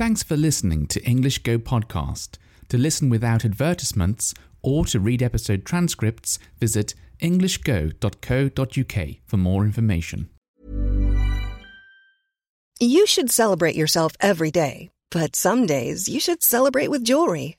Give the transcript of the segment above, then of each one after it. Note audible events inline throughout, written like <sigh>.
Thanks for listening to English Go Podcast. To listen without advertisements or to read episode transcripts, visit englishgo.co.uk for more information. You should celebrate yourself every day, but some days you should celebrate with jewelry.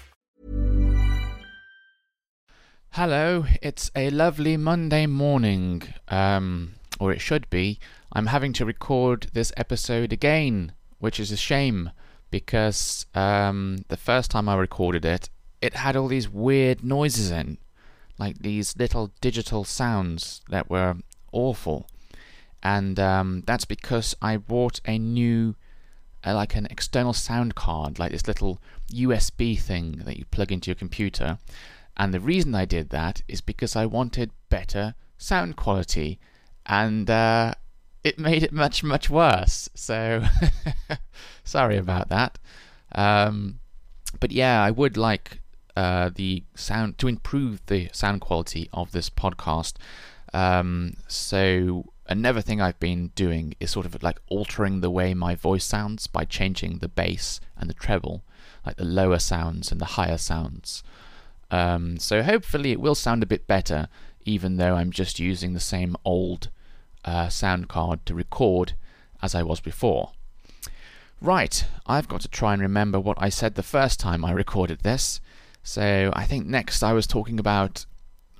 Hello, it's a lovely Monday morning, um, or it should be. I'm having to record this episode again, which is a shame because um, the first time I recorded it, it had all these weird noises in, like these little digital sounds that were awful. And um, that's because I bought a new, uh, like an external sound card, like this little USB thing that you plug into your computer. And the reason I did that is because I wanted better sound quality, and uh, it made it much, much worse. So, <laughs> sorry about that. Um, but yeah, I would like uh, the sound to improve the sound quality of this podcast. Um, so, another thing I've been doing is sort of like altering the way my voice sounds by changing the bass and the treble, like the lower sounds and the higher sounds. Um, so hopefully it will sound a bit better, even though I'm just using the same old uh, sound card to record as I was before. Right, I've got to try and remember what I said the first time I recorded this. So I think next I was talking about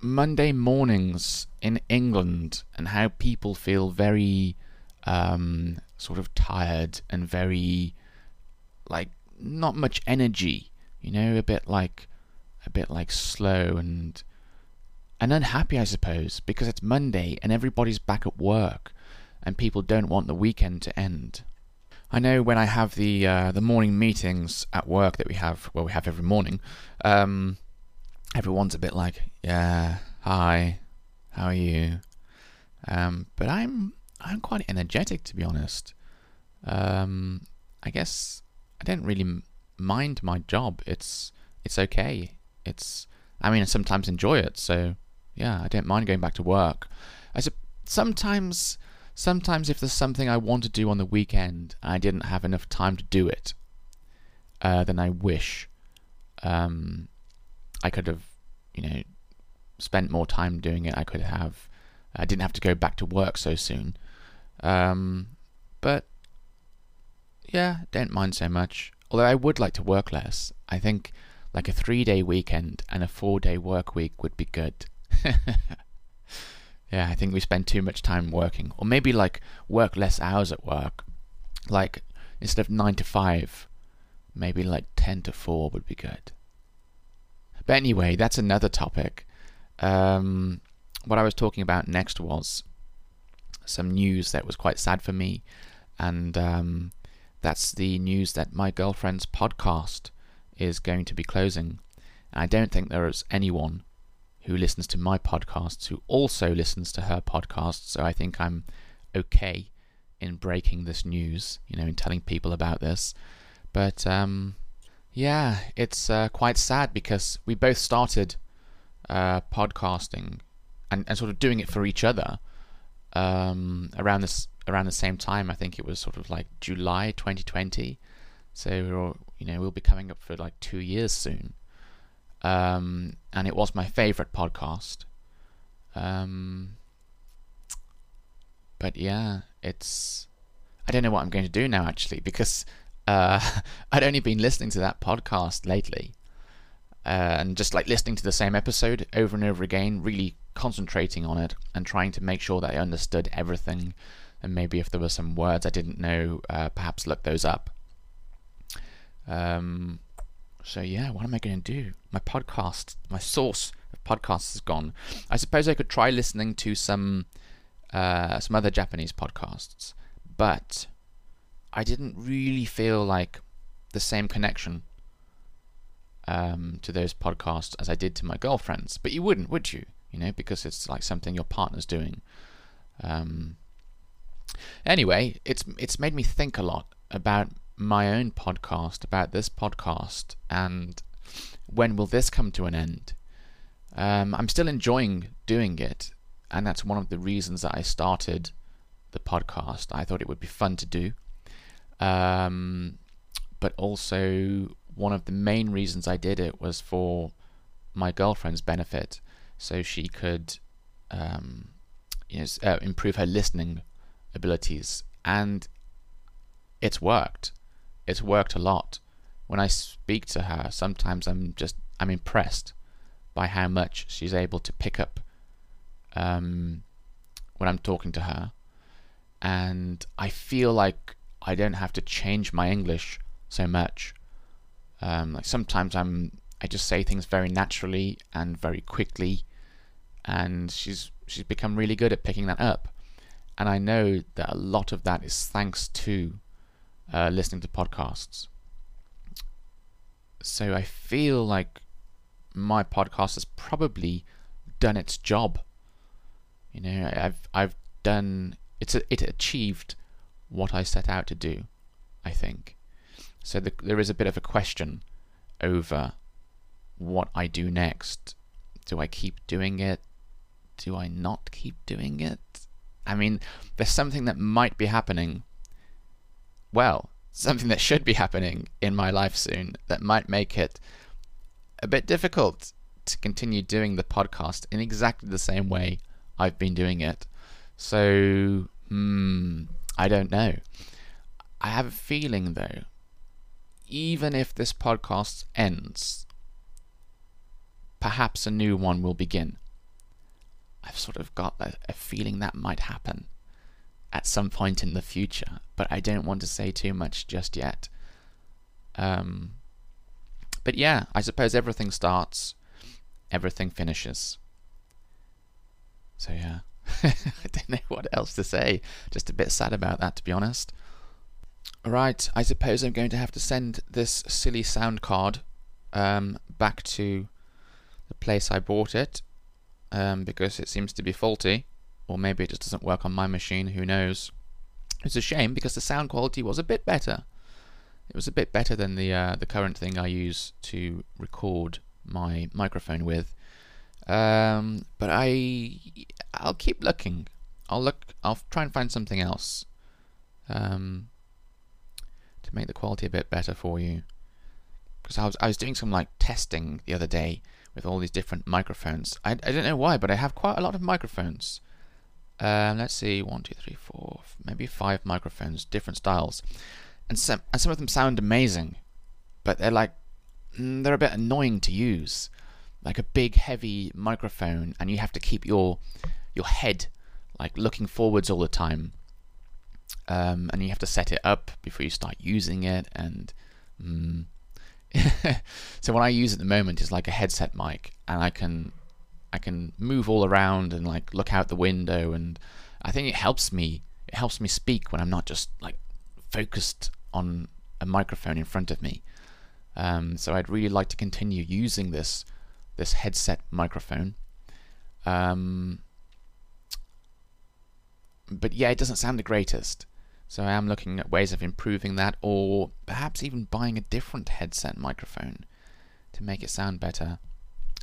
Monday mornings in England and how people feel very um, sort of tired and very like not much energy, you know, a bit like a bit like slow and and unhappy, I suppose, because it's Monday and everybody's back at work, and people don't want the weekend to end. I know when I have the uh, the morning meetings at work that we have, well, we have every morning. Um, everyone's a bit like, "Yeah, hi, how are you?" Um, but I'm I'm quite energetic, to be honest. Um, I guess I don't really mind my job. It's it's okay it's I mean I sometimes enjoy it, so yeah, I don't mind going back to work. I said sometimes sometimes if there's something I want to do on the weekend and I didn't have enough time to do it, uh, then I wish um, I could have, you know, spent more time doing it. I could have. I didn't have to go back to work so soon. Um, but yeah, don't mind so much. Although I would like to work less. I think like a three day weekend and a four day work week would be good. <laughs> yeah, I think we spend too much time working. Or maybe like work less hours at work. Like instead of nine to five, maybe like ten to four would be good. But anyway, that's another topic. Um, what I was talking about next was some news that was quite sad for me, and um, that's the news that my girlfriend's podcast is going to be closing. I don't think there is anyone who listens to my podcasts who also listens to her podcast, so I think I'm okay in breaking this news, you know, in telling people about this. But um, yeah, it's uh, quite sad because we both started uh, podcasting and, and sort of doing it for each other um, around this around the same time. I think it was sort of like July 2020. So we're all, you know we'll be coming up for like two years soon. Um, and it was my favorite podcast. Um, but yeah, it's I don't know what I'm going to do now actually because uh, <laughs> I'd only been listening to that podcast lately. Uh, and just like listening to the same episode over and over again, really concentrating on it and trying to make sure that I understood everything. And maybe if there were some words I didn't know, uh, perhaps look those up. Um, so yeah, what am I going to do? My podcast, my source of podcasts is gone. I suppose I could try listening to some uh, some other Japanese podcasts, but I didn't really feel like the same connection um, to those podcasts as I did to my girlfriends. But you wouldn't, would you? You know, because it's like something your partner's doing. Um, anyway, it's it's made me think a lot about my own podcast, about this podcast, and when will this come to an end? Um, I'm still enjoying doing it, and that's one of the reasons that I started the podcast. I thought it would be fun to do, um, but also one of the main reasons I did it was for my girlfriend's benefit, so she could, um, you know, uh, improve her listening abilities, and it's worked. It's worked a lot. When I speak to her, sometimes I'm just I'm impressed by how much she's able to pick up um, when I'm talking to her, and I feel like I don't have to change my English so much. Um, like sometimes I'm I just say things very naturally and very quickly, and she's she's become really good at picking that up. And I know that a lot of that is thanks to uh, listening to podcasts. So I feel like my podcast has probably done its job. You know, I've I've done it's a, it achieved what I set out to do. I think. So the, there is a bit of a question over what I do next. Do I keep doing it? Do I not keep doing it? I mean, there's something that might be happening. Well, something that should be happening in my life soon that might make it a bit difficult to continue doing the podcast in exactly the same way I've been doing it. So, hmm, I don't know. I have a feeling though, even if this podcast ends, perhaps a new one will begin. I've sort of got a, a, feeling that might happen at some point in the future, but I don't want to say too much just yet. Um, but yeah, I suppose everything starts, everything finishes. So yeah, <laughs> I don't know what else to say. Just a bit sad about that, to be honest. Right, I suppose I'm going to have to send this silly sound card um, back to the place I bought it um, because it seems to be faulty, or maybe it just doesn't work on my machine. Who knows? It's a shame because the sound quality was a bit better. It was a bit better than the uh, the current thing I use to record my microphone with. Um, but I I'll keep looking. I'll look. I'll try and find something else. Um, to make the quality a bit better for you. Because I was I was doing some like testing the other day with all these different microphones. I, I don't know why, but I have quite a lot of microphones. Um, let's see, one, two, three, four, maybe five microphones, different styles, and some and some of them sound amazing, but they're like mm, they're a bit annoying to use, like a big heavy microphone, and you have to keep your your head like looking forwards all the time. Um, and you have to set it up before you start using it. And mm, <laughs> so what I use at the moment is like a headset mic, and I can I can move all around and like look out the window, and I think it helps me. It helps me speak when I'm not just like focused on a microphone in front of me. Um, so I'd really like to continue using this this headset microphone. Um, but yeah, it doesn't sound the greatest. So I am looking at ways of improving that, or perhaps even buying a different headset microphone to make it sound better.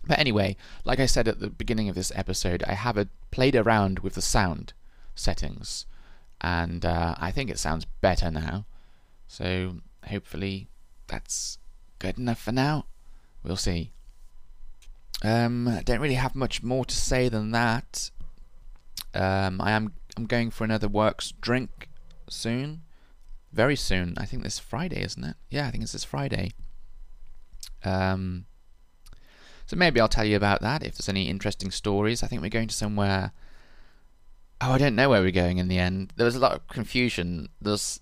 But anyway, like I said at the beginning of this episode, I have a, played around with the sound settings, and uh, I think it sounds better now. So hopefully that's good enough for now. We'll see. Um, I don't really have much more to say than that. Um, I am I'm going for another works drink soon, very soon. I think this Friday, isn't it? Yeah, I think it's this Friday. Um, so maybe I'll tell you about that if there's any interesting stories. I think we're going to somewhere. Oh, I don't know where we're going in the end. There was a lot of confusion. There's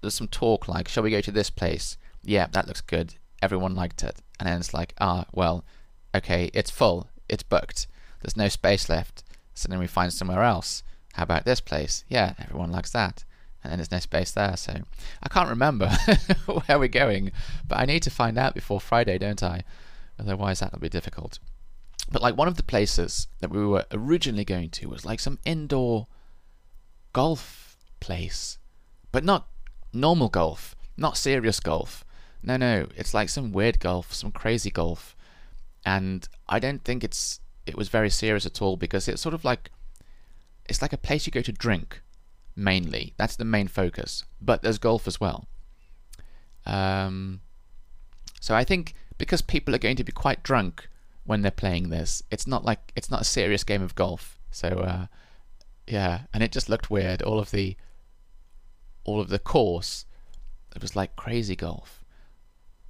there's some talk like, shall we go to this place? Yeah, that looks good. Everyone liked it, and then it's like, ah, well, okay, it's full, it's booked. There's no space left. So then we find somewhere else. How about this place? Yeah, everyone likes that. And then there's no space there, so I can't remember <laughs> where we're going, but I need to find out before Friday, don't I? Otherwise, that'll be difficult. But like one of the places that we were originally going to was like some indoor golf place, but not normal golf, not serious golf. No, no, it's like some weird golf, some crazy golf, and I don't think it's it was very serious at all because it's sort of like it's like a place you go to drink mainly. That's the main focus, but there's golf as well. Um, so I think because people are going to be quite drunk when they're playing this, it's not like it's not a serious game of golf. So uh, yeah, and it just looked weird. All of the all of the course, it was like crazy golf.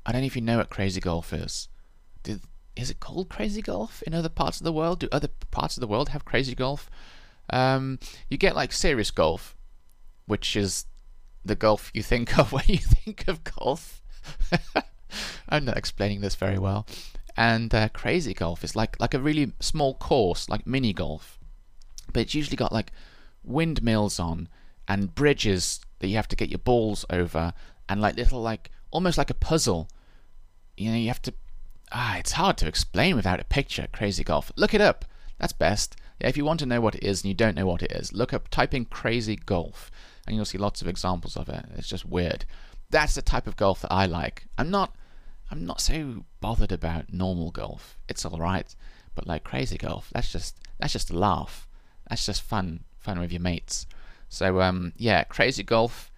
I don't know if you know what crazy golf is. Did is it called crazy golf in other parts of the world? Do other parts of the world have crazy golf? Um, you get like serious golf, which is the golf you think <laughs> of when you think of golf. <laughs> <laughs> I'm not explaining this very well. And uh, crazy golf is like like a really small course, like mini golf, but it's usually got like windmills on and bridges that you have to get your balls over, and like little like almost like a puzzle. You know, you have to ah, it's hard to explain without a picture. Crazy golf. Look it up. That's best. Yeah, if you want to know what it is and you don't know what it is, look up, type in crazy golf, and you'll see lots of examples of it. It's just weird. That's the type of golf that I like. I'm not, I'm not so bothered about normal golf. It's all right, but like crazy golf, that's just that's just a laugh. That's just fun, fun with your mates. So um, yeah, crazy golf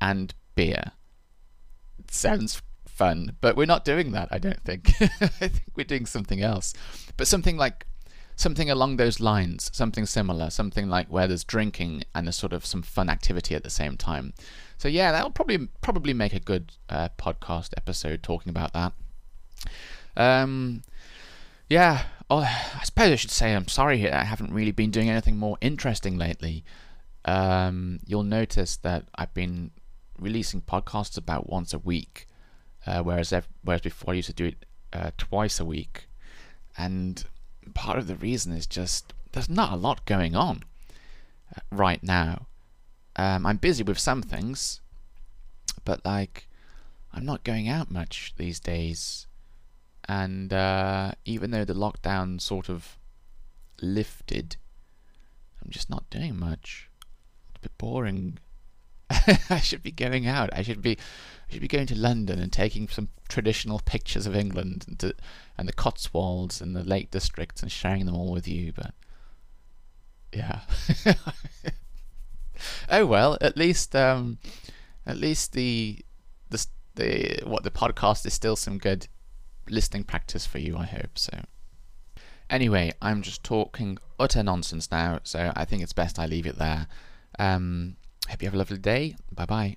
and beer. It sounds fun, but we're not doing that. I don't think. <laughs> I think we're doing something else, but something like something along those lines, something similar, something like where there's drinking and there's sort of some fun activity at the same time. So yeah, that'll probably probably make a good uh, podcast episode talking about that. Um, yeah, oh, I suppose I should say I'm sorry I haven't really been doing anything more interesting lately. Um, you'll notice that I've been releasing podcasts about once a week uh, whereas whereas before I used to do it uh, twice a week, and part of the reason is just there's not a lot going on uh, right now. Um, I'm busy with some things, but like I'm not going out much these days, and uh, even though the lockdown sort of lifted, I'm just not doing much. It's a bit boring. <laughs> I should be going out. I should be I should be going to London and taking some traditional pictures of England and, to, and the Cotswolds and the Lake Districts and sharing them all with you. But yeah. <laughs> oh well, at least um, at least the the the what the podcast is still some good listening practice for you. I hope so. Anyway, I'm just talking utter nonsense now, so I think it's best I leave it there. Um, hope you have a lovely day. Bye bye.